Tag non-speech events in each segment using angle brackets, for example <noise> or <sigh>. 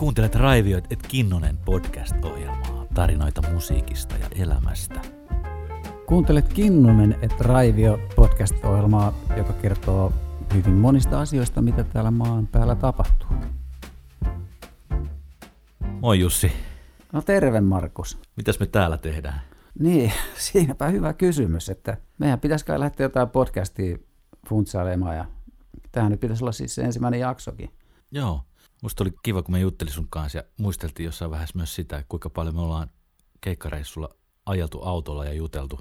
Kuuntelet Raivioit et Kinnonen podcast-ohjelmaa, tarinoita musiikista ja elämästä. Kuuntelet Kinnunen et Raivio podcast-ohjelmaa, joka kertoo hyvin monista asioista, mitä täällä maan päällä tapahtuu. Moi Jussi, No terve Markus. mitäs me täällä tehdään? Niin, <laughs> siinäpä hyvä kysymys, että meidän pitäisi kai lähteä jotain podcastia funtsailemaan ja tähän nyt pitäisi olla siis se ensimmäinen jaksokin. Joo, musta oli kiva, kun me juttelin sun kanssa ja muisteltiin jossain vaiheessa myös sitä, kuinka paljon me ollaan keikkareissulla ajeltu autolla ja juteltu.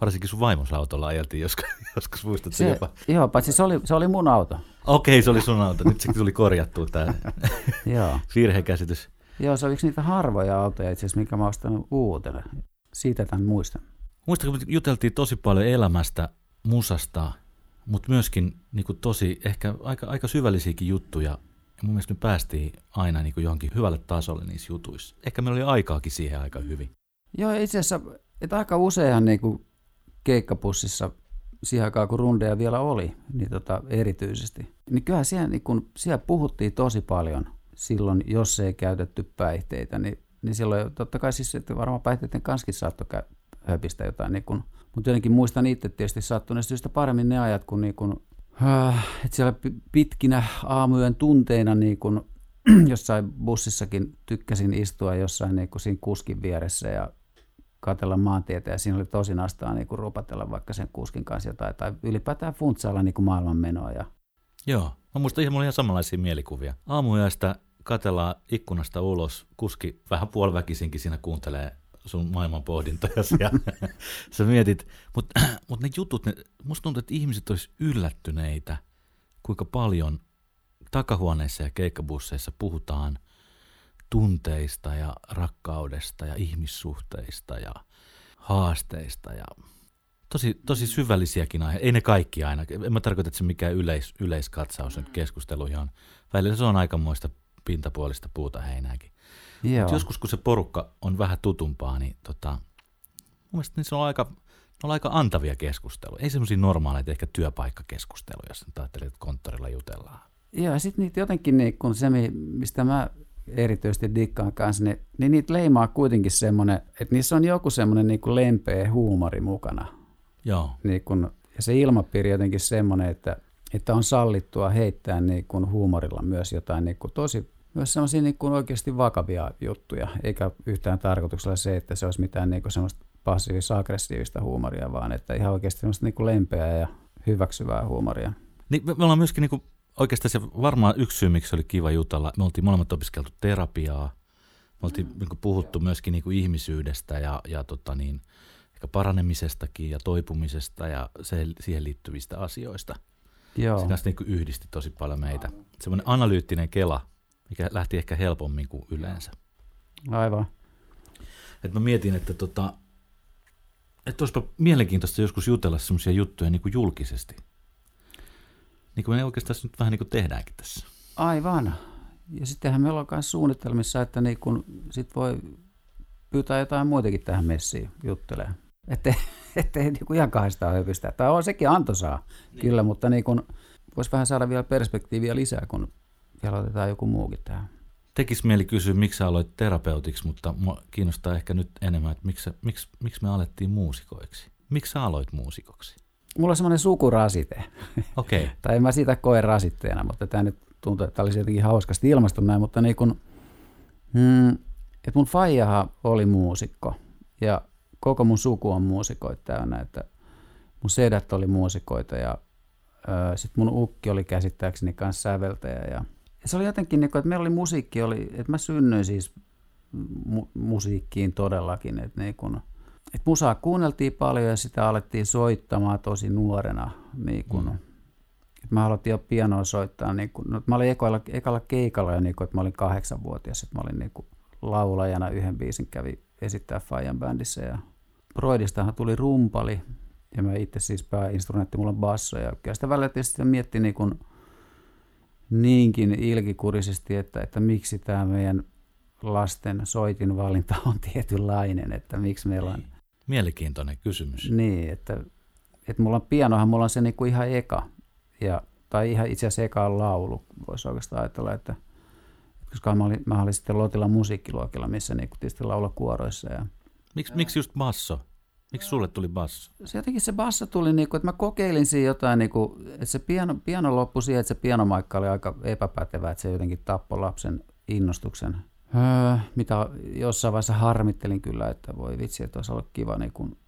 Varsinkin sun vaimos autolla ajeltiin joskus, <laughs> joskus muistat se, jopa. joo, paitsi se oli, se oli mun auto. Okei, se oli sun auto. Nyt se tuli korjattua tämä <laughs> Joo. virhekäsitys. joo, se oli yksi niitä harvoja autoja itse asiassa, mikä mä oon ostanut uutena. Siitä tämän muistan. Muistan, kun juteltiin tosi paljon elämästä, musasta, mutta myöskin niin kuin tosi ehkä aika, aika syvällisiäkin juttuja. Ja mun mielestä me päästiin aina niin kuin johonkin hyvälle tasolle niissä jutuissa. Ehkä meillä oli aikaakin siihen aika hyvin. Joo, itse asiassa, että aika useinhan niin kuin keikkapussissa siihen aikaan, kun rundeja vielä oli, niin tota, erityisesti. Niin kyllähän siellä, niin kun, siellä puhuttiin tosi paljon silloin, jos ei käytetty päihteitä, niin, niin silloin totta kai siis, että varmaan päihteiden kanssakin saattoi höpistä jotain, niin kun, mutta jotenkin muistan itse tietysti sattuneesta syystä paremmin ne ajat, kun, niin kun että siellä pi- pitkinä aamuyön tunteina niin kun, <clears throat> jossain bussissakin tykkäsin istua jossain niin kuin siinä kuskin vieressä ja katella maantietä ja siinä oli tosi nastaa niin kuin rupatella vaikka sen kuskin kanssa jotain tai ylipäätään funtsailla niin kuin maailmanmenoa. Ja, Joo, mä muistan ihan, ihan samanlaisia mielikuvia. Aamuyöstä katellaan ikkunasta ulos, kuski vähän puoliväkisinkin siinä kuuntelee sun maailman pohdintoja ja <laughs> sä mietit, mutta <clears throat> mut ne jutut, ne, musta tuntuu, että ihmiset olisi yllättyneitä, kuinka paljon takahuoneissa ja keikkabusseissa puhutaan tunteista ja rakkaudesta ja ihmissuhteista ja haasteista ja tosi, tosi syvällisiäkin aiheita. Ei ne kaikki aina. En mä tarkoita, että se mikään yleis, yleiskatsaus nyt keskusteluihin on. Välillä se on aikamoista pintapuolista puuta heinääkin. Joo. Mut joskus kun se porukka on vähän tutumpaa, niin tota, mun mielestä niin se on aika, on aika antavia keskusteluja. Ei semmoisia normaaleita ehkä työpaikkakeskusteluja, jos nyt ajattelet, että konttorilla jutellaan. Joo, ja sitten niitä jotenkin, niin kun se, mi- mistä mä erityisesti dikkaan kanssa, niin, niin niitä leimaa kuitenkin semmoinen, että niissä on joku semmoinen niin kuin lempeä huumori mukana. Joo, Niin kun, ja se ilmapiiri jotenkin semmoinen, että, että on sallittua heittää niin kun huumorilla myös jotain niin kun tosi, myös semmoisia niin kun oikeasti vakavia juttuja, eikä yhtään tarkoituksella se, että se olisi mitään niin kun semmoista passiivis-aggressiivista huumoria, vaan että ihan oikeasti semmoista niin kun lempeää ja hyväksyvää huumoria. Niin me, me ollaan myöskin niinku, oikeastaan se varmaan yksi syy, miksi oli kiva jutella. Me oltiin molemmat opiskeltu terapiaa. Me oltiin mm. niinku puhuttu myöskin niinku ihmisyydestä ja, ja tota niin, ehkä paranemisestakin ja toipumisesta ja se, siihen liittyvistä asioista. Joo, Se kanssa niinku yhdisti tosi paljon meitä. Semmoinen analyyttinen kela, mikä lähti ehkä helpommin kuin yleensä. aivan. Et mä mietin, että tota, että olisipa mielenkiintoista joskus jutella semmoisia juttuja niin kuin julkisesti. Niin kuin me oikeastaan nyt vähän niin kuin tehdäänkin tässä. Aivan. Ja sittenhän meillä on myös suunnitelmissa, että niin kun sit voi pyytää jotain muitakin tähän messiin juttelemaan. Ettei, <laughs> ettei niin kuin ihan kahdestaan höpistä. Tai on sekin antoisaa, niin. kyllä, mutta niin kun voisi vähän saada vielä perspektiiviä lisää, kun vielä otetaan joku muukin tähän. Tekis mieli kysyä, miksi aloit terapeutiksi, mutta mua kiinnostaa ehkä nyt enemmän, että miksi, miksi, miksi me alettiin muusikoiksi. Miksi sä aloit muusikoksi? Mulla on semmoinen sukurasite. Okei, okay. <laughs> tai en mä siitä koe rasitteena, mutta tämä nyt tuntuu, että tämä olisi jotenkin hauskasti ilmastu näin, mutta niin kun, mm, että mun faijahan oli muusikko ja koko mun suku on muusikoita täynnä, että mun sedät oli muusikoita ja sitten mun ukki oli käsittääkseni kanssa säveltäjä ja se oli jotenkin, niin kun, että meillä oli musiikki, oli, että mä synnyin siis mu- musiikkiin todellakin, että niin kun, et musaa kuunneltiin paljon ja sitä alettiin soittamaan tosi nuorena. Niin kun, mm. et mä aloitin jo pianoa soittaa. Niin kun, no, mä olin ekalla, ekalla keikalla jo, niin kun, että mä olin kahdeksanvuotias. Että mä olin niin kun, laulajana yhden biisin kävi esittää Fajan bändissä. Ja Broidistahan tuli rumpali. Ja mä itse siis pääinstrumentti, mulla on basso. Ja kyllä sitä välillä tietysti mietti niin kun, niinkin ilkikurisesti, että, että miksi tämä meidän lasten soitin valinta on <laughs> tietynlainen, että miksi meillä on mielenkiintoinen kysymys. niin, että, että mulla on pianohan, mulla on se niinku ihan eka, ja, tai ihan itse asiassa eka on laulu, voisi oikeastaan ajatella, että, koska mä olin, mä olin sitten Lotilla musiikkiluokilla, missä niin tietysti laulakuoroissa. Ja... Miks, miksi just basso? Miksi sulle tuli basso? Se jotenkin se basso tuli, niin kuin, että mä kokeilin siinä jotain, niin kuin, että se piano, piano loppui siihen, että se pianomaikka oli aika epäpätevä, että se jotenkin tappoi lapsen innostuksen. Öö, mitä jossain vaiheessa harmittelin kyllä, että voi vitsi, että olisi ollut kiva, niin kuin,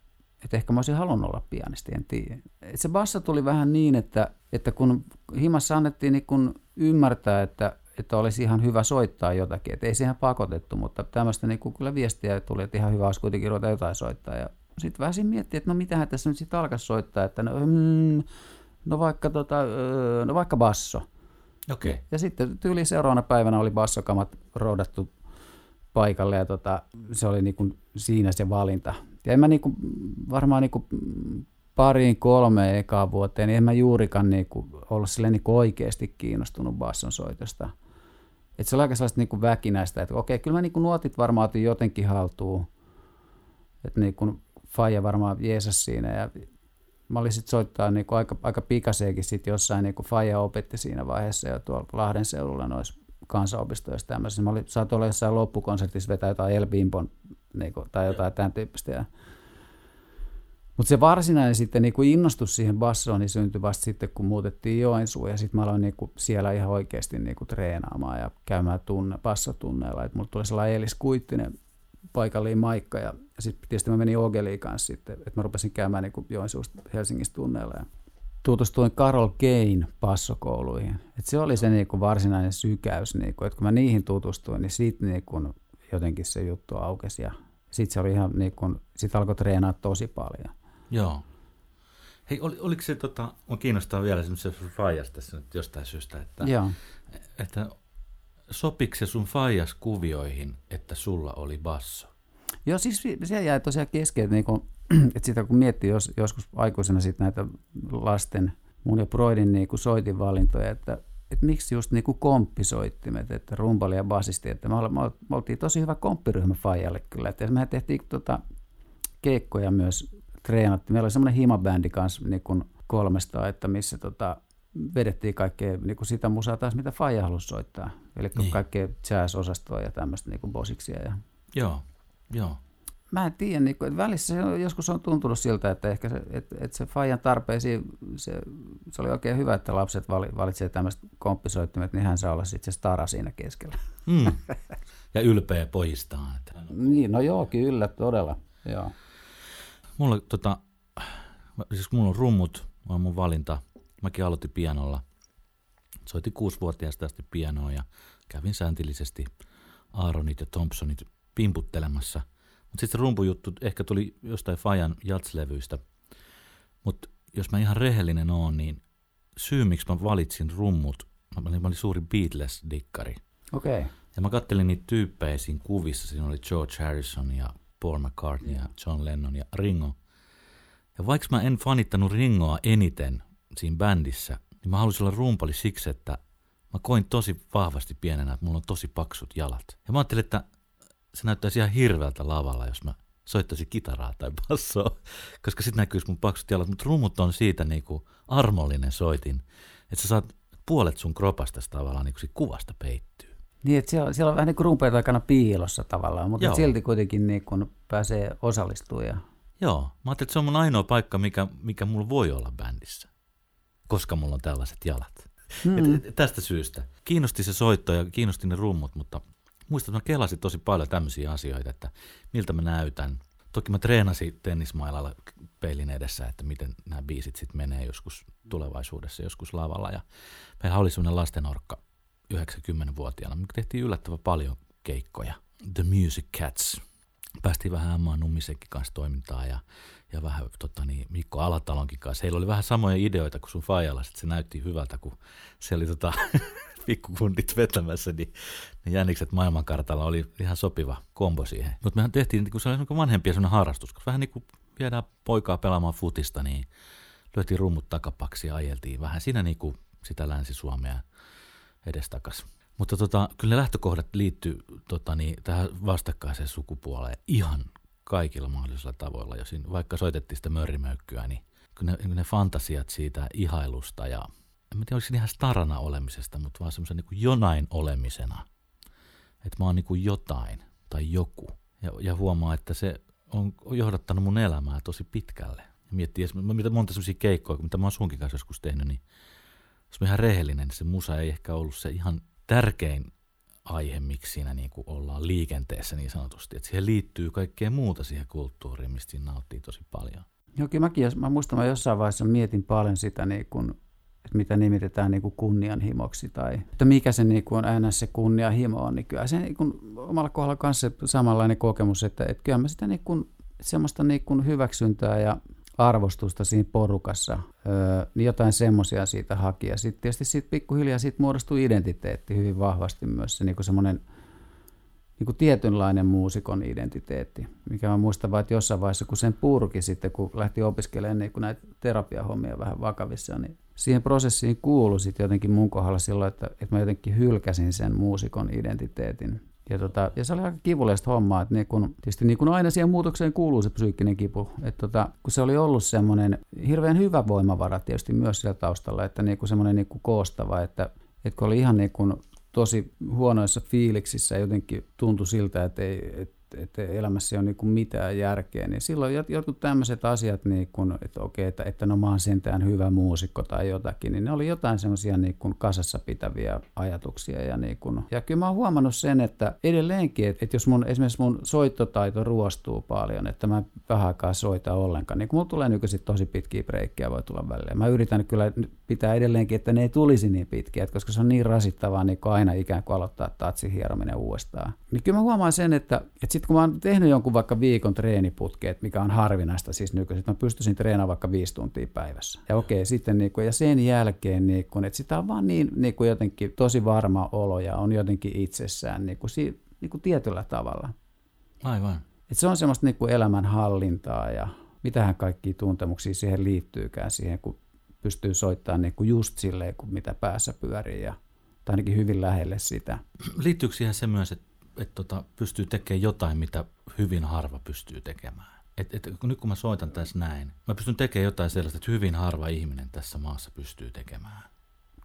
että ehkä mä olisin halunnut olla pianisti, en tiedä. Se bassa tuli vähän niin, että, että kun himassa annettiin niin kun ymmärtää, että, että olisi ihan hyvä soittaa jotakin, että ei siihen pakotettu, mutta tämmöistä niin kyllä viestiä tuli, että ihan hyvä olisi kuitenkin ruveta jotain soittaa. Ja sitten vähän miettiä, että no mitähän tässä nyt sitten alkaisi soittaa, että no, mm, no, vaikka, tota, no vaikka basso. Okay. Ja sitten tyyli seuraavana päivänä oli bassokamat roudattu paikalle ja tota, se oli niinku siinä se valinta. Ja en mä niinku, varmaan niinku pariin kolme ekaa vuoteen, niin en mä juurikaan niinku ollut silleen niinku oikeasti kiinnostunut basson soitosta. Et se oli aika sellaista niinku väkinäistä, että okei, kyllä mä niinku nuotit varmaan otin jotenkin haltuun. Että niinku Faija varmaan jeesas siinä ja mä olin sitten soittaa niinku aika, aika pikaseekin sitten jossain, niinku Faija opetti siinä vaiheessa jo tuolla Lahden seudulla noissa kansanopistoissa tämmöisissä. Mä olin, saat olla jossain loppukonsertissa vetää jotain El Bimbon niinku, tai jotain tämän tyyppistä. Ja, mutta se varsinainen sitten niin kuin innostus siihen bassoon niin syntyi vasta sitten, kun muutettiin Joensuun ja sitten mä aloin niin kuin siellä ihan oikeasti niin kuin treenaamaan ja käymään tunne, bassotunneilla. Että mulla tuli sellainen Elis Kuittinen paikallinen maikka ja, sitten tietysti mä menin Ogeliin kanssa sitten, että mä rupesin käymään niin Joensuusta Helsingissä tunneilla ja tutustuin Carol Kane passokouluihin. Et se oli se niin kuin varsinainen sykäys, niin kuin, että kun mä niihin tutustuin, niin sitten niin kuin jotenkin se juttu aukesi ja sitten se oli ihan niin kuin, sit alkoi treenaa tosi paljon. Joo. Hei, ol, oliko se, tota, on kiinnostaa vielä se faijas tässä nyt jostain syystä, että, Joo. että sopiko se sun faijas kuvioihin, että sulla oli basso? Joo, siis se jäi tosiaan kesken, että, niinku, <clears throat> että sitä kun miettii jos, joskus aikuisena sit näitä lasten, mun ja Broidin niinku soitinvalintoja, että, että miksi just niinku komppisoittimet, että rumpali ja basisti, että me, me oltiin tosi hyvä komppiryhmä Fajalle kyllä, että mehän tehtiin tota, keikkoja myös treenattiin. Meillä oli semmoinen himabändi kanssa niin kuin kolmesta, että missä tota, vedettiin kaikkea niin kuin sitä musaa taas, mitä Faija halusi soittaa. Eli niin. kaikkea jazz-osastoa ja tämmöistä niin kuin bosiksia. Ja... Joo, joo. Mä en tiedä, niin kuin, että välissä se on, joskus on tuntunut siltä, että ehkä se, että, että se Fajan tarpeisiin, se, se oli oikein hyvä, että lapset valitsee tämmöiset komppisoittimet, niin hän saa olla sitten se stara siinä keskellä. Mm. <laughs> Ja ylpeä pojistaan. Että... Niin, no joo, kyllä, todella. Joo. Mulla, tota, siis mulla on rummut, on mun valinta. Mäkin aloitin pianolla. Soitin kuusivuotiaasta asti pianoa ja kävin sääntillisesti Aaronit ja Thompsonit pimputtelemassa. Mutta sitten se rumpujuttu ehkä tuli jostain Fajan jatslevyistä. Mutta jos mä ihan rehellinen oon, niin syy miksi mä valitsin rummut, mä olin, mä olin suuri Beatles-dikkari. Okei. Okay. Ja mä kattelin niitä tyyppejä siinä kuvissa. Siinä oli George Harrison ja Paul McCartney ja John Lennon ja Ringo. Ja vaikka mä en fanittanut Ringoa eniten siinä bändissä, niin mä halusin olla rumpali siksi, että mä koin tosi vahvasti pienenä, että mulla on tosi paksut jalat. Ja mä ajattelin, että se näyttäisi ihan hirveältä lavalla, jos mä soittaisin kitaraa tai bassoa, <laughs> koska sitten näkyisi mun paksut jalat. Mutta rummut on siitä niinku armollinen soitin, että sä saat puolet sun kropasta tavallaan niinku kuvasta peittyy. Niin, että siellä, siellä on vähän niin kuin rumpeet aikana piilossa tavallaan, mutta Joo. silti kuitenkin niin kuin pääsee osallistumaan. Ja... Joo, mä ajattelin, että se on mun ainoa paikka, mikä, mikä mulla voi olla bändissä, koska mulla on tällaiset jalat. Et, et, tästä syystä. Kiinnosti se soitto ja kiinnosti ne rummut, mutta muistan, että mä kelasin tosi paljon tämmöisiä asioita, että miltä mä näytän. Toki mä treenasin tennismailalla peilin edessä, että miten nämä biisit sitten menee joskus tulevaisuudessa, joskus lavalla. Ja meillä oli semmoinen lastenorkka 90-vuotiaana. Me tehtiin yllättävän paljon keikkoja. The Music Cats. Päästiin vähän Emma Nummisenkin kanssa toimintaa ja, ja vähän tota niin, Mikko Alatalonkin kanssa. Heillä oli vähän samoja ideoita kuin sun Fajalla. Se näytti hyvältä, kun se oli tota, <laughs> pikkukundit vetämässä, niin ne jänikset maailmankartalla oli ihan sopiva kombo siihen. Mutta mehän tehtiin, kun se oli vanhempia sellainen harrastus, koska vähän niin kuin viedään poikaa pelaamaan futista, niin löytiin rummut takapaksi ja ajeltiin vähän siinä niin kuin sitä Länsi-Suomea edestakas. Mutta tota, kyllä ne lähtökohdat liittyy tota, niin, tähän vastakkaiseen sukupuoleen ihan kaikilla mahdollisilla tavoilla. Jos vaikka soitettiin sitä mörrimöykkyä, niin kyllä ne, ne fantasiat siitä ihailusta ja en tiedä, oliko se ihan starana olemisesta, mutta vaan semmoisen niin jonain olemisena. että mä oon niin jotain tai joku. Ja, ja huomaa, että se on johdattanut mun elämää tosi pitkälle. Ja miettii, mitä monta sellaisia keikkoja, mitä mä oon sunkin kanssa joskus tehnyt, niin jos mä ihan rehellinen, niin se musa ei ehkä ollut se ihan tärkein aihe, miksi siinä niin kuin ollaan liikenteessä niin sanotusti. Että siihen liittyy kaikkea muuta siihen kulttuuriin, mistä siinä nauttii tosi paljon. Joo, kyllä mäkin, jos, mä muistan, mä jossain vaiheessa mietin paljon sitä, niin kuin, että mitä nimitetään niin kuin kunnianhimoksi tai että mikä se niin kuin aina se kunnianhimo on, niin kyllä se niin kuin, omalla kohdalla kanssa samanlainen kokemus, että, että kyllä mä sitä niin kuin, semmoista niin kuin hyväksyntää ja arvostusta siinä porukassa, niin jotain semmoisia siitä haki. Ja sitten tietysti siitä pikkuhiljaa siitä muodostui identiteetti hyvin vahvasti myös. Se niin semmoinen niin tietynlainen muusikon identiteetti, mikä mä muistan vaan, että jossain vaiheessa, kun sen purki sitten, kun lähti opiskelemaan niin kuin näitä terapiahommia vähän vakavissa, niin siihen prosessiin kuului sitten jotenkin mun kohdalla silloin, että, että mä jotenkin hylkäsin sen muusikon identiteetin ja, tota, ja se oli aika kivuliasta hommaa, että niin kun, tietysti niin kun aina siihen muutokseen kuuluu se psyykkinen kipu, että tota, kun se oli ollut semmoinen hirveän hyvä voimavara tietysti myös siellä taustalla, että niin semmoinen niin koostava, että, että kun oli ihan niin kun tosi huonoissa fiiliksissä jotenkin tuntui siltä, että, ei, että että elämässä ei ole niin mitään järkeä, niin silloin jotkut tämmöiset asiat, niin kuin, että okei, että, että no mä oon sentään hyvä muusikko tai jotakin, niin ne oli jotain semmoisia niin kasassa pitäviä ajatuksia. Ja, niin kuin, ja kyllä mä oon huomannut sen, että edelleenkin, että, että jos mun, esimerkiksi mun soittotaito ruostuu paljon, että mä vähän aikaa soita ollenkaan, niin kun mulla tulee nykyisin tosi pitkiä breikkejä voi tulla välillä. Mä yritän kyllä pitää edelleenkin, että ne ei tulisi niin pitkiä, koska se on niin rasittavaa niin aina ikään kuin aloittaa tatsin hierominen uudestaan. Niin kyllä mä huomaan sen, että, että sitten kun mä oon tehnyt jonkun vaikka viikon treeniputkeet, mikä on harvinaista siis nykyisin, että mä pystyisin treenaamaan vaikka viisi tuntia päivässä. Ja okei, sitten niin kuin, ja sen jälkeen, niin kuin, että sitä on vaan niin, niin kuin jotenkin tosi varma olo ja on jotenkin itsessään niin kuin, niin kuin tietyllä tavalla. Aivan. Et se on semmoista niin kuin elämänhallintaa ja mitähän kaikki tuntemuksia siihen liittyykään siihen, kun pystyy soittamaan niin kuin just silleen, kuin mitä päässä pyörii ja tai ainakin hyvin lähelle sitä. Liittyykö siihen se myös, että että tota, pystyy tekemään jotain, mitä hyvin harva pystyy tekemään. Et, et, kun nyt kun mä soitan tässä näin, mä pystyn tekemään jotain sellaista, että hyvin harva ihminen tässä maassa pystyy tekemään.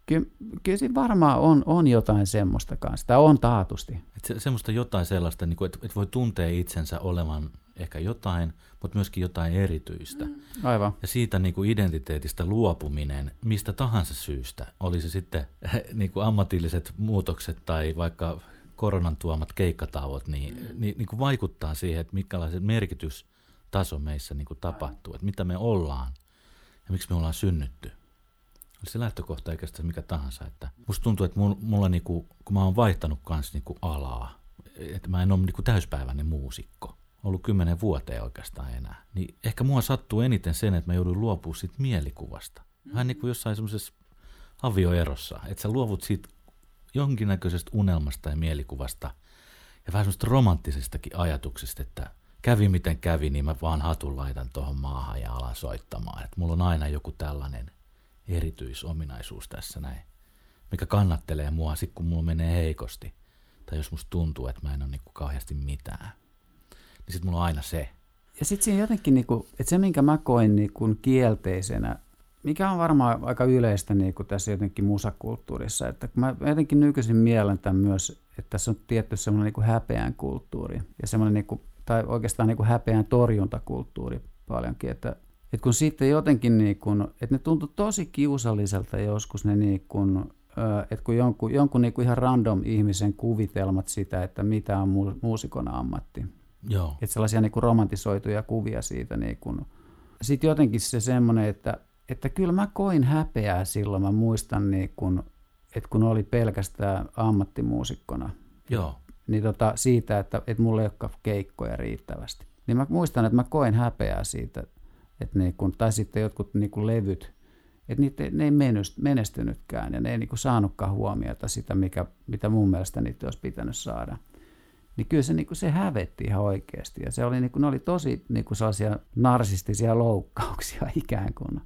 Ky- kyllä siinä varmaan on, on jotain semmoista kanssa. Tämä on taatusti. Et se, semmoista jotain sellaista, niin että et voi tuntea itsensä olevan ehkä jotain, mutta myöskin jotain erityistä. Mm. Aivan. Ja siitä niin kuin identiteetistä luopuminen mistä tahansa syystä, oli se sitten <laughs> niin kuin ammatilliset muutokset tai vaikka koronan tuomat keikkatauot, niin, mm. niin, niin kuin vaikuttaa siihen, että minkälaisen merkitystaso meissä niin kuin tapahtuu, että mitä me ollaan ja miksi me ollaan synnytty. Oli se lähtökohta eikä sitä mikä tahansa. Että musta tuntuu, että mulla, mulla niin kuin, kun mä oon vaihtanut niin kuin alaa, että mä en ole niin kuin täyspäiväinen muusikko, ollut kymmenen vuoteen oikeastaan enää, niin ehkä mua sattuu eniten sen, että mä joudun luopumaan siitä mielikuvasta. Vähän niin kuin jossain semmoisessa avioerossa, että sä luovut siitä jonkinnäköisestä unelmasta ja mielikuvasta ja vähän semmoista romanttisestakin ajatuksesta, että kävi miten kävi, niin mä vaan hatun laitan tuohon maahan ja alan soittamaan. Että mulla on aina joku tällainen erityisominaisuus tässä näin, mikä kannattelee mua sitten, kun mulla menee heikosti. Tai jos musta tuntuu, että mä en ole niinku kauheasti mitään. Niin sitten mulla on aina se. Ja sitten siinä jotenkin, niinku, että se minkä mä koin niinku kielteisenä mikä on varmaan aika yleistä niin kuin tässä jotenkin musakulttuurissa, että mä jotenkin nykyisin mielen tämän myös, että tässä on tietty semmoinen niin kuin häpeän kulttuuri ja semmoinen niin kuin, tai oikeastaan niin kuin häpeän torjuntakulttuuri paljonkin, että, että kun sitten jotenkin niin kuin, että ne tuntuu tosi kiusalliselta joskus ne niin kuin, että kun jonkun, jonkun niin kuin ihan random ihmisen kuvitelmat sitä, että mitä on muusikon ammatti. Joo. Että sellaisia niin romantisoituja kuvia siitä. Niin kuin. Sitten jotenkin se semmoinen, että että kyllä mä koin häpeää silloin. Mä muistan, niin kun, että kun oli pelkästään ammattimuusikkona, Joo. niin tota, siitä, että, että mulla ei ole keikkoja riittävästi. Niin mä muistan, että mä koin häpeää siitä, että niin kun, tai sitten jotkut niin kun levyt, että niitä, ne ei menestynytkään ja ne ei niin kun saanutkaan huomiota sitä, mikä, mitä mun mielestä niitä olisi pitänyt saada niin kyllä se, niin kuin se hävetti ihan oikeasti. Ja se oli, niin kuin, ne oli tosi niin kuin sellaisia narsistisia loukkauksia <laughs> ikään kuin.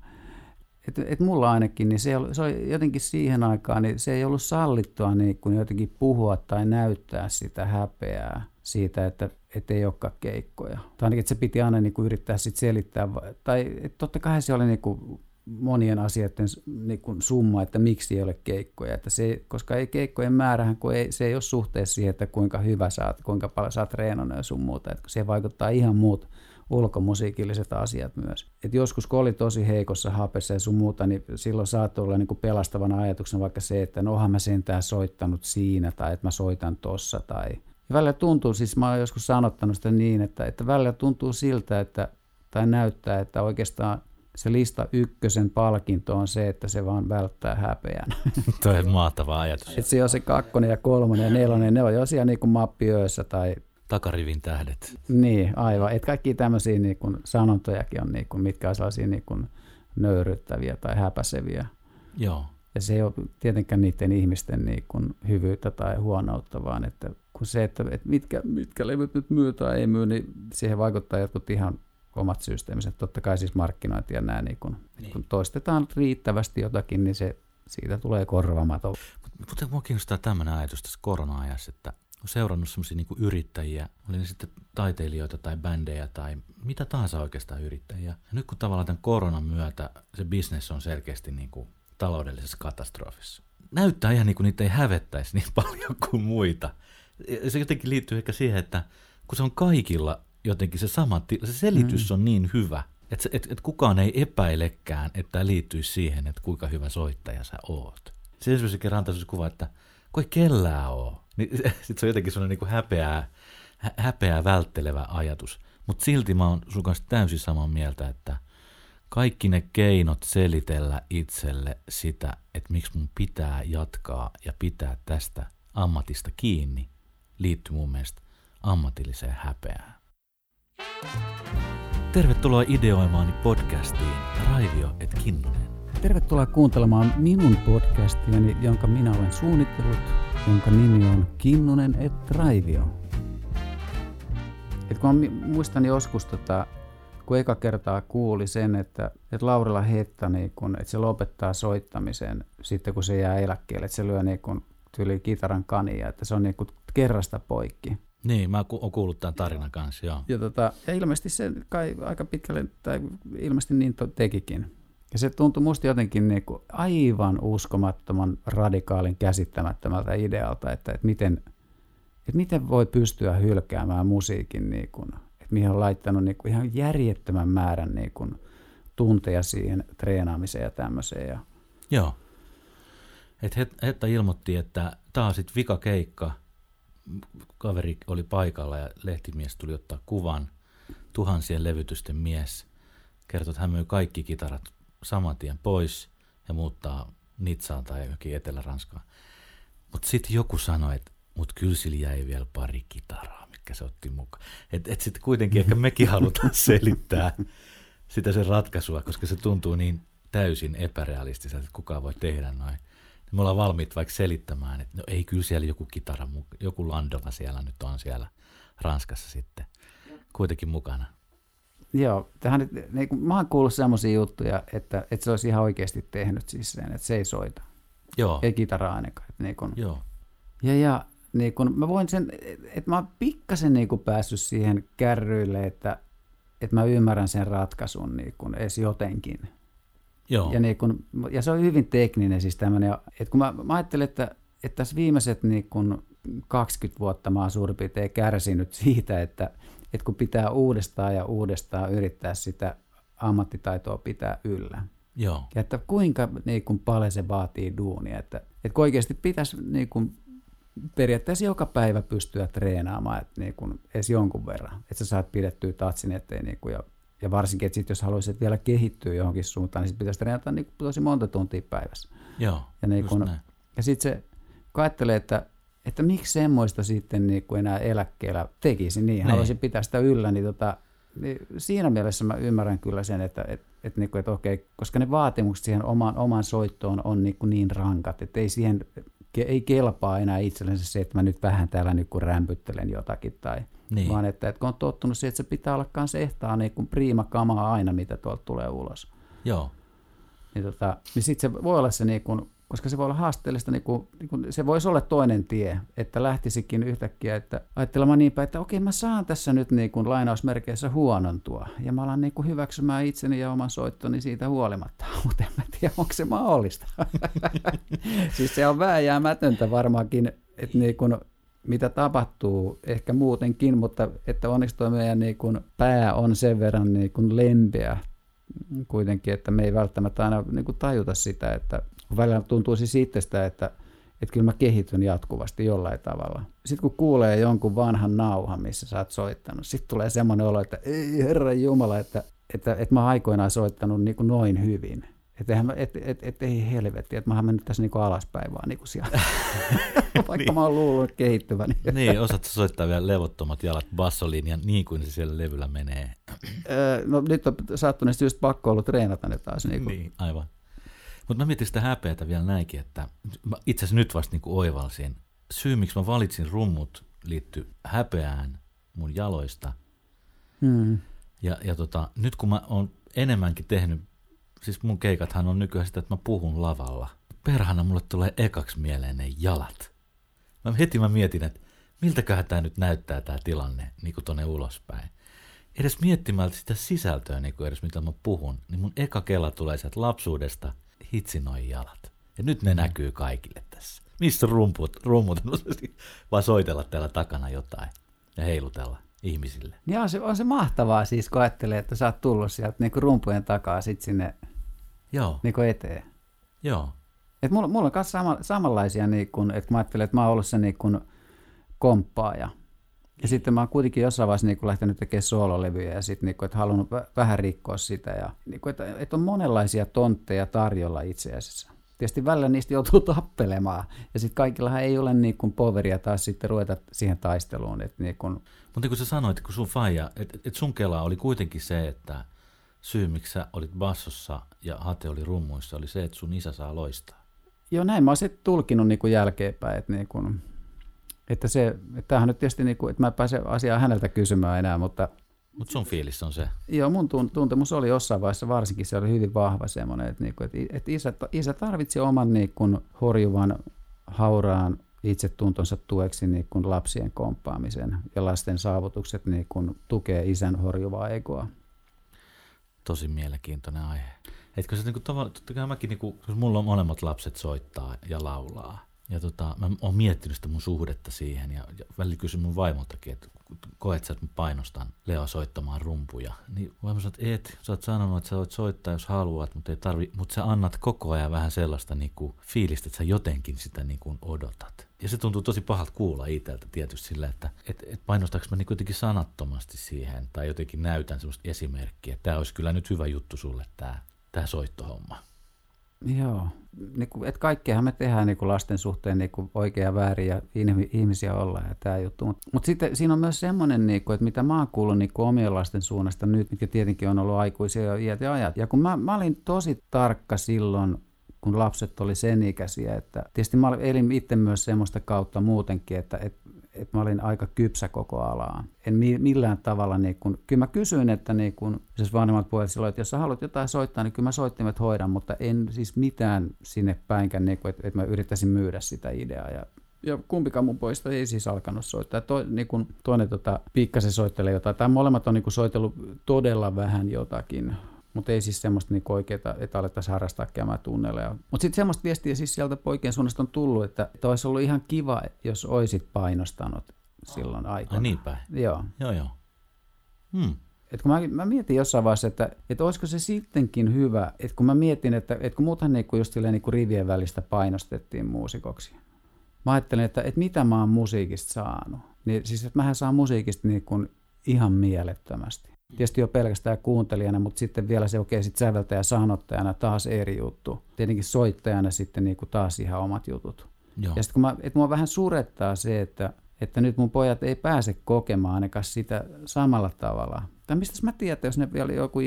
Et, et mulla ainakin, niin se, oli, se oli jotenkin siihen aikaan, niin se ei ollut sallittua niin kuin jotenkin puhua tai näyttää sitä häpeää siitä, että et ei olekaan keikkoja. Tai ainakin, että se piti aina niin kuin yrittää sit selittää. Tai että totta kai se oli niin kuin monien asioiden niin kuin summa, että miksi ei ole keikkoja. Että se, koska ei keikkojen määrähän, kun ei, se ei ole suhteessa siihen, että kuinka hyvä saat, kuinka paljon saat treenannut ja sun muuta. Että se vaikuttaa ihan muut ulkomusiikilliset asiat myös. Et joskus kun oli tosi heikossa hapessa ja sun muuta, niin silloin saattoi olla niin kuin pelastavana ajatuksena vaikka se, että no mä sentään soittanut siinä tai että mä soitan tossa tai ja välillä tuntuu, siis mä oon joskus sanottanut sitä niin, että, että välillä tuntuu siltä, että, tai näyttää, että oikeastaan se lista ykkösen palkinto on se, että se vaan välttää häpeän. <laughs> Tuo on mahtava ajatus. Että se on se kakkonen ja kolmonen ja nelonen, ne on jo siellä niin kuin mappiöissä tai... Takarivin tähdet. Niin, aivan. Että kaikki tämmöisiä niin kuin sanontojakin on, niin kuin, mitkä on sellaisia niin kuin nöyryttäviä tai häpäseviä. Joo. Ja se ei ole tietenkään niiden ihmisten niin kuin hyvyyttä tai huonoutta, vaan että kun se, että, että mitkä, mitkä levyt nyt myy tai ei myy, niin siihen vaikuttaa jotkut ihan omat systeemiset. Totta kai siis markkinointi ja nämä, niin kun, niin. kun toistetaan riittävästi jotakin, niin se, siitä tulee korvamaton. Mutta mua kiinnostaa tämmöinen ajatus tässä korona-ajassa, että seurannut semmoisia niin yrittäjiä, oli ne sitten taiteilijoita tai bändejä tai mitä tahansa oikeastaan yrittäjiä. Ja nyt kun tavallaan tämän koronan myötä se bisnes on selkeästi niin kuin taloudellisessa katastrofissa. Näyttää ihan niin kuin niitä ei hävettäisi niin <laughs> paljon kuin muita. Se jotenkin liittyy ehkä siihen, että kun se on kaikilla jotenkin se sama, se selitys mm. on niin hyvä, että et, et kukaan ei epäilekään, että tämä liittyy siihen, että kuinka hyvä soittaja sä oot. Se ensimmäisen kerran antaa kuva, että kun ei kellään oo, niin <laughs> sitten se on jotenkin sellainen niin kuin häpeää, häpeää välttelevä ajatus. Mutta silti mä oon sun kanssa täysin samaa mieltä, että kaikki ne keinot selitellä itselle sitä, että miksi mun pitää jatkaa ja pitää tästä ammatista kiinni, liittyy mun mielestä ammatilliseen häpeään. Tervetuloa ideoimaani podcastiin Raivio et Kinnunen. Tervetuloa kuuntelemaan minun podcastiani, jonka minä olen suunnitellut, jonka nimi on Kinnunen et Raivio. Et kun mä muistan joskus, tota, kun eka kertaa kuuli sen, että, että Laurilla Hetta, niin kun, että se lopettaa soittamisen sitten kun se jää eläkkeelle, että se lyö niin kun, tyli kitaran kania, että se on niin kuin kerrasta poikki. Niin, mä oon kuullut tämän tarinan kanssa, joo. Ja, tota, ja ilmeisesti se kai aika pitkälle, tai ilmeisesti niin tekikin. Ja se tuntui musta jotenkin niin kuin aivan uskomattoman radikaalin käsittämättömältä idealta, että, että, miten, että miten voi pystyä hylkäämään musiikin, niin kuin, että mihin on laittanut niin kuin ihan järjettömän määrän niin kuin tunteja siihen treenaamiseen ja tämmöiseen. Ja... Joo. Että Hetta ilmoitti, että tämä on sitten vika keikka – kaveri oli paikalla ja lehtimies tuli ottaa kuvan. Tuhansien levytysten mies kertoi, että hän myy kaikki kitarat saman tien pois ja muuttaa Nitsaan tai johonkin Etelä-Ranskaan. Mutta sitten joku sanoi, että mut kyllä sillä jäi vielä pari kitaraa, mikä se otti mukaan. Että et sitten kuitenkin ehkä mekin <laughs> halutaan selittää sitä sen ratkaisua, koska se tuntuu niin täysin epärealistiselta, että kukaan voi tehdä noin me ollaan valmiit vaikka selittämään, että no ei kyllä siellä joku kitara, joku Landova siellä nyt on siellä Ranskassa sitten kuitenkin mukana. Joo, tähän, niin kuin, mä oon kuullut sellaisia juttuja, että, että se olisi ihan oikeasti tehnyt siis sen, että se ei soita. Joo. Ei kitaraa ainakaan. Että niin kuin, Joo. Ja, ja niin kun, mä voin sen, että mä oon pikkasen niin kuin päässyt siihen kärryille, että, että mä ymmärrän sen ratkaisun niin kuin edes jotenkin. Joo. Ja, niin kun, ja se on hyvin tekninen siis tämmöinen, että kun mä, mä ajattelen, että, että tässä viimeiset niin kun 20 vuotta mä oon suurin piirtein kärsinyt siitä, että, että kun pitää uudestaan ja uudestaan yrittää sitä ammattitaitoa pitää yllä. Joo. Ja että kuinka niin kun paljon se vaatii duunia, että, että oikeasti pitäisi niin kun, periaatteessa joka päivä pystyä treenaamaan että niin kun, edes jonkun verran, että sä saat pidettyä tatsin eteen niin kun, ja ja varsinkin, että sit jos haluaisit vielä kehittyä johonkin suuntaan, niin sit pitäisi treenata niin tosi monta tuntia päivässä. Joo, ja niin kun, ja sitten se ajattelee, että, että miksi semmoista sitten niin kuin enää eläkkeellä tekisi, niin, niin. haluaisin pitää sitä yllä, niin, tota, niin siinä mielessä mä ymmärrän kyllä sen, että et, et, niin kuin, että okei, koska ne vaatimukset siihen oman, oman soittoon on niin, kuin niin rankat, että ei siihen ei kelpaa enää itsellensä se, että mä nyt vähän täällä nyt kun rämpyttelen jotakin tai – niin. Vaan että, että kun on tottunut siihen, että se pitää olla kanssa ehtaa niin kuin priima kamaa aina, mitä tuolta tulee ulos. Joo. Niin, tota, niin sitten se voi olla se niin kuin koska se voi olla haasteellista, niin kuin, niin kuin, se voisi olla toinen tie, että lähtisikin yhtäkkiä, että ajattelemaan niin päin, että okei mä saan tässä nyt niin kuin lainausmerkeissä huonontua, ja mä alan niin kuin hyväksymään itseni ja oman soittoni siitä huolimatta, <laughs> mutta en mä tiedä, onko se mahdollista. <laughs> siis se on vääjäämätöntä varmaankin, että niin kuin, mitä tapahtuu, ehkä muutenkin, mutta että onneksi tuo meidän niin kuin pää on sen verran niin kuin lempeä kuitenkin, että me ei välttämättä aina niin kuin tajuta sitä, että välillä tuntuu siis itsestä, että, että kyllä mä kehityn jatkuvasti jollain tavalla. Sitten kun kuulee jonkun vanhan nauhan, missä sä oot soittanut, sitten tulee semmoinen olo, että ei herra Jumala, että, että, että mä oon aikoinaan soittanut niin kuin noin hyvin. Että et, et, et, ei helvetti, että mä oon mennyt tässä niinku alaspäin vaan niinku siellä. <laughs> Vaikka niin. mä oon luullut kehittyväni. niin, osaat soittaa vielä levottomat jalat bassolinjan niin kuin se siellä levyllä menee. no nyt on sattuneesti just pakko ollut treenata ne taas. Niinku. Niin, aivan. Mutta mä mietin sitä häpeätä vielä näinkin, että itse asiassa nyt vasta niinku oivalsin. Syy, miksi mä valitsin rummut, liittyy häpeään mun jaloista. Hmm. Ja, ja tota, nyt kun mä oon enemmänkin tehnyt siis mun keikathan on nykyään sitä, että mä puhun lavalla. Perhana mulle tulee ekaksi mieleen ne jalat. Mä heti mä mietin, että miltäköhän tämä nyt näyttää tämä tilanne niin kuin tonne ulospäin. Edes miettimältä sitä sisältöä, niin kuin edes mitä mä puhun, niin mun eka kela tulee sieltä lapsuudesta, hitsi noin jalat. Ja nyt ne näkyy kaikille tässä. Missä rumput, rummut, <laughs> vaan soitella täällä takana jotain ja heilutella ihmisille. Ja on se, on se mahtavaa siis, kun ajattelee, että sä oot tullut sieltä niin rumpujen takaa sit sinne Joo. Niin kuin eteen. Joo. Et mulla, mulla on myös sama, samanlaisia, niin kun, että mä ajattelen, että mä oon ollut se niin kun komppaaja. Ja sitten mä oon kuitenkin jossain vaiheessa niin lähtenyt tekemään soololevyjä ja sitten niin että halunnut vähän rikkoa sitä. Ja, niin kuin, että, että on monenlaisia tontteja tarjolla itse asiassa. Tietysti välillä niistä joutuu <laughs> tappelemaan. Ja sitten kaikillahan ei ole niin kuin poveria taas sitten ruveta siihen taisteluun. Että niin kuin... Mutta niin kuin sä sanoit, kun sun faija, että et sun kela oli kuitenkin se, että – syy, miksi sä olit bassossa ja Hate oli rummuissa, oli se, että sun isä saa loistaa. Joo, näin mä oon sitten tulkinut niin kuin jälkeenpäin, että, niin kuin, että se, että tämähän nyt tietysti, niin kuin, että mä en pääse asiaa häneltä kysymään enää, mutta... Mutta sun fiilis on se? Joo, mun tuntemus oli jossain vaiheessa, varsinkin se oli hyvin vahva semmoinen, että, niin kuin, että, että isä, isä tarvitsi oman niin kuin, horjuvan, hauraan itsetuntonsa tueksi niin kuin lapsien komppaamisen ja lasten saavutukset niin kuin, tukee isän horjuvaa egoa tosi mielenkiintoinen aihe. Etkö se niinku tavallaan, totta kai mäkin, niinku, mulla on molemmat lapset soittaa ja laulaa, ja tota, mä oon miettinyt sitä mun suhdetta siihen, ja, ja välillä kysyn mun vaimoltakin, että koet sä, että mä painostan Leo soittamaan rumpuja. Niin vaimo sanoo, että et, sä oot sanonut, että sä voit soittaa, jos haluat, mutta ei tarvi, mutta sä annat koko ajan vähän sellaista niinku fiilistä, että sä jotenkin sitä niinku odotat. Ja se tuntuu tosi pahalta kuulla itseltä tietysti sillä, että et, et painostaanko mä niin jotenkin sanattomasti siihen tai jotenkin näytän sellaista esimerkkiä, että tämä olisi kyllä nyt hyvä juttu sulle tämä, tämä soittohomma. Joo, niin kuin, että kaikkeahan me tehdään niin kuin lasten suhteen niin kuin oikea ja väärin ja ihmisiä ollaan ja tämä juttu. Mutta mut sitten siinä on myös semmoinen, niin kuin, että mitä mä oon kuullut niin kuin omien lasten suunnasta nyt, mitkä tietenkin on ollut aikuisia jo iät ja ajat. Ja kun mä, mä olin tosi tarkka silloin kun lapset oli sen ikäisiä. Että tietysti mä elin itse myös semmoista kautta muutenkin, että, että, että mä olin aika kypsä koko alaan. En millään tavalla, niin kun, kyllä mä kysyin, että niin kun, siis vanhemmat pojat silloin, että jos sä haluat jotain soittaa, niin kyllä mä soittimet hoidan, mutta en siis mitään sinne päinkään, niin että, että mä yrittäisin myydä sitä ideaa. Ja ja kumpikaan mun poista ei siis alkanut soittaa. To, niin kun toinen tota, pikkasen soittelee jotain. Tai molemmat on niin soitellut todella vähän jotakin mutta ei siis semmoista niin oikeaa, että alettaisiin harrastaa käymään tunneleja. Mutta sitten semmoista viestiä siis sieltä poikien suunnasta on tullut, että, että olisi ollut ihan kiva, jos oisit painostanut silloin aikana. Ai niin päin. Joo. Joo, joo. Hmm. Et kun mä, mä mietin jossain vaiheessa, että, että olisiko se sittenkin hyvä, että kun mä mietin, että, että kun muuthan niin just niin kuin rivien välistä painostettiin muusikoksi. Mä ajattelin, että, että mitä mä oon musiikista saanut. Niin siis, että mähän saan musiikista niin kuin ihan mielettömästi. Tietysti jo pelkästään kuuntelijana, mutta sitten vielä se okei, sitten säveltäjä sanottajana taas eri juttu. Tietenkin soittajana sitten niin kuin taas ihan omat jutut. Joo. Ja sitten kun mä, että mua vähän surettaa se, että, että nyt mun pojat ei pääse kokemaan ainakaan sitä samalla tavalla tai mistä mä tiedän, jos ne vielä joku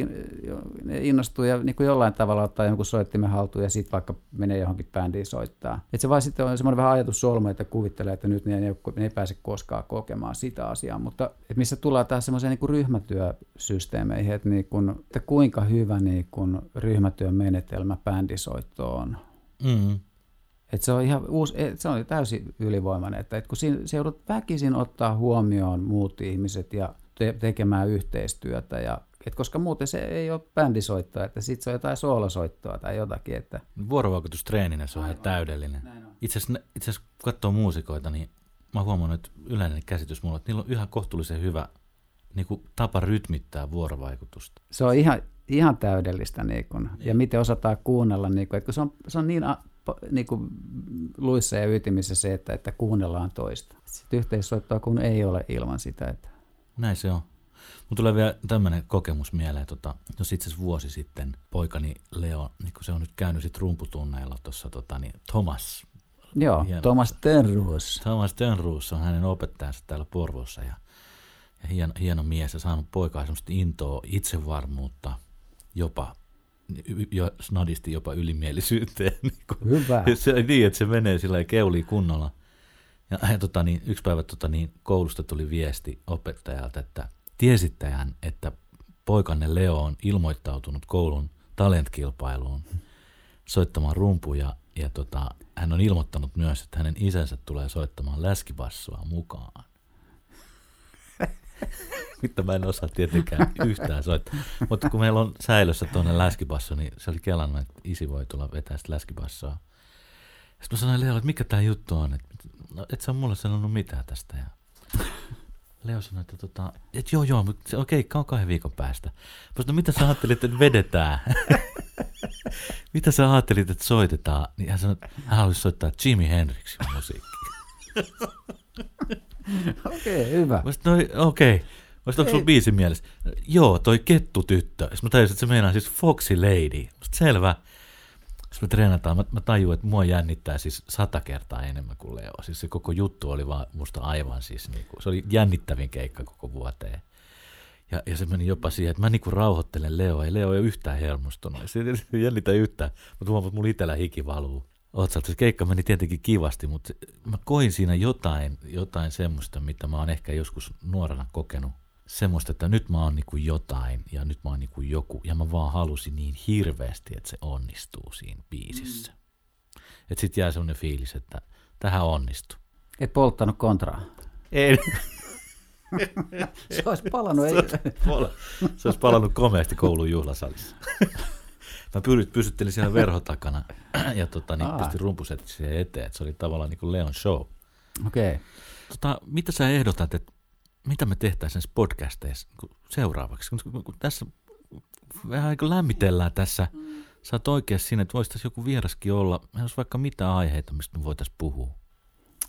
innostuu ja niin kuin jollain tavalla ottaa jonkun soittimen haltuun ja sitten vaikka menee johonkin bändiin soittaa. Että se vaan sitten on semmoinen vähän ajatussolma, että kuvittelee, että nyt ne ei, ne ei pääse koskaan kokemaan sitä asiaa. Mutta että missä tullaan taas semmoiseen niin kuin ryhmätyösysteemeihin, että, niin kuin, että kuinka hyvä niin kuin ryhmätyön menetelmä bändisoitto on. Mm. Et se on ihan uusi, et se on täysin ylivoimainen, että et kun siinä, se joudut väkisin ottaa huomioon muut ihmiset ja te, tekemään yhteistyötä ja et koska muuten se ei ole bändisoittoa, että sitten se on jotain soolosoittoa tai jotakin. Että... Vuorovaikutustreeninen se on ihan täydellinen. Itse asiassa, itse asiassa kun katsoo muusikoita, niin mä oon huomannut, että yleinen käsitys mulla, että niillä on ihan kohtuullisen hyvä niin kuin tapa rytmittää vuorovaikutusta. Se on ihan, ihan täydellistä niin kun, ja niin. miten osataan kuunnella, niin kun, että se on, se on niin, niin kuin luissa ja ytimissä se, että, että kuunnellaan toista. Sitten yhteissoittoa kun ei ole ilman sitä. Että... Näin se on. Mutta tulee vielä tämmöinen kokemus mieleen, tota, jos itse asiassa vuosi sitten poikani Leo, niin kun se on nyt käynyt sit rumputunneilla tuossa tota, niin Thomas. Joo, hieno, Thomas Tönruus. Thomas Tönruus on hänen opettajansa täällä Porvossa ja, ja hieno, hieno mies ja saanut poikaa semmoista intoa, itsevarmuutta, jopa jo snadisti jopa ylimielisyyteen. <laughs> Niin kuin, Hyvä. Se, niin, että se menee sillä keuli kunnolla. Ja, ja tota, niin, yksi päivä tota, niin, koulusta tuli viesti opettajalta, että tiesittäjän, että poikanne Leo on ilmoittautunut koulun talentkilpailuun soittamaan rumpuja ja tota, hän on ilmoittanut myös, että hänen isänsä tulee soittamaan läskibassoa mukaan. <laughs> Mitä mä en osaa tietenkään <laughs> yhtään soittaa. Mutta kun meillä on säilössä tuonne läskibasso, niin se oli kelannut, että isi voi tulla vetää sitä läskibassoa. Sitten mä sanoin Leo, että mikä tämä juttu on, että no, et sä ole mulle sanonut mitään tästä. Ja <laughs> Leo sanoi, että, tota, että joo joo, mutta se on keikka on kahden viikon päästä. Mä no mitä sä ajattelit, että vedetään? <laughs> mitä sä ajattelit, että soitetaan? Niin hän sanoi, että hän haluaisi soittaa Jimi Hendrixin musiikkia. Okei, okay, hyvä. Mä sanoin, no, okei. Okay. Mä onko sulla biisi mielessä? Joo, toi kettutyttö. Sitten mä tajusin, että se meinaa siis Foxy Lady. Sitten selvä. Sitten me treenataan, mä, mä tajuin, että mua jännittää siis sata kertaa enemmän kuin Leo. Siis se koko juttu oli vaan musta aivan siis, niin kuin, se oli jännittävin keikka koko vuoteen. Ja, ja se meni jopa siihen, että mä niinku rauhoittelen Leo, ei Leo ei yhtään hermostunut. Se ei <laughs> jännitä yhtään, mutta huomaan, että mulla itsellä hiki valuu. Otsalta se keikka meni tietenkin kivasti, mutta mä koin siinä jotain, jotain semmoista, mitä mä oon ehkä joskus nuorena kokenut semmoista, että nyt mä oon niinku jotain ja nyt mä oon niinku joku. Ja mä vaan halusin niin hirveästi, että se onnistuu siinä biisissä. Mm. Että sit jää semmoinen fiilis, että tähän onnistuu. Et polttanut kontraa? Ei. <laughs> se olisi palannut. Ei. se olisi palannut komeasti koulun juhlasalissa. Mä pysyttelin siellä verho takana ja tota, niin pistin rumpuset siihen eteen. Että se oli tavallaan niin kuin Leon show. Okei. Okay. Tota, mitä sä ehdotat, että mitä me tehtäisiin podcasteissa seuraavaksi? Kun, kun tässä vähän aika lämmitellään tässä. Sä oot oikeassa siinä, että voisi tässä joku vieraskin olla. Meillä olisi vaikka mitä aiheita, mistä me voitaisiin puhua.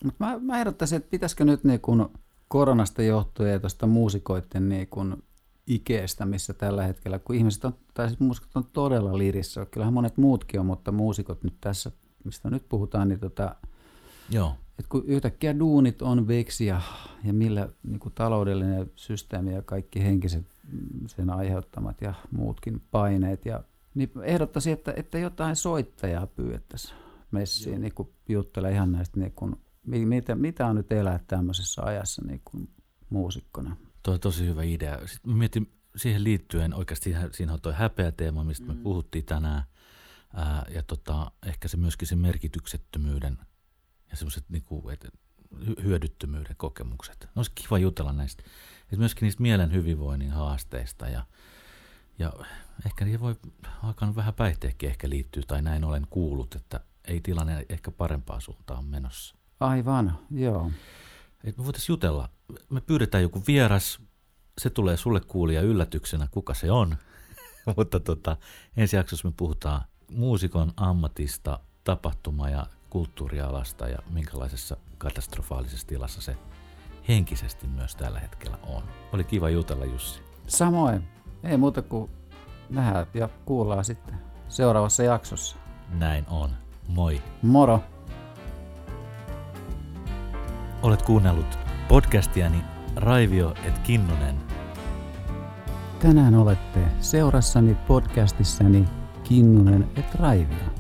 Mut mä, mä ehdottaisin, että pitäisikö nyt niin kun koronasta johtuen ja tuosta muusikoiden niin kun ikeestä, missä tällä hetkellä, kun ihmiset on, tai siis muusikot on todella lirissä. Kyllähän monet muutkin on, mutta muusikot nyt tässä, mistä nyt puhutaan, niin tota, Joo. Et kun yhtäkkiä duunit on veksi ja, ja millä niin kuin taloudellinen systeemi ja kaikki henkiset mm, sen aiheuttamat ja muutkin paineet. Ja, niin ehdottaisin, että, että jotain soittajaa pyydettäisiin messiin niin kuin juttelee ihan näistä, niin kuin, mitä, mitä on nyt elää tämmöisessä ajassa niin kuin muusikkona. Tuo on tosi hyvä idea. Sitten mä mietin siihen liittyen, oikeasti siinä on tuo häpeä teema, mistä mm. me puhuttiin tänään, ää, ja tota, ehkä se myöskin se merkityksettömyyden – ja semmoiset niinku, hyödyttömyyden kokemukset. Olisi kiva jutella näistä. Et myöskin niistä mielen hyvinvoinnin haasteista ja, ja ehkä niitä voi alkaa vähän päihteekin ehkä liittyy tai näin olen kuullut, että ei tilanne ehkä parempaa suuntaan menossa. Aivan, joo. Et me voitaisiin jutella. Me pyydetään joku vieras, se tulee sulle kuulija yllätyksenä, kuka se on. <laughs> Mutta tota, ensi jaksossa me puhutaan muusikon ammatista, tapahtuma- ja kulttuurialasta ja minkälaisessa katastrofaalisessa tilassa se henkisesti myös tällä hetkellä on. Oli kiva jutella Jussi. Samoin. Ei muuta kuin nähdään ja kuullaan sitten seuraavassa jaksossa. Näin on. Moi. Moro. Olet kuunnellut podcastiani Raivio et Kinnunen. Tänään olette seurassani podcastissani Kinnunen et Raivio.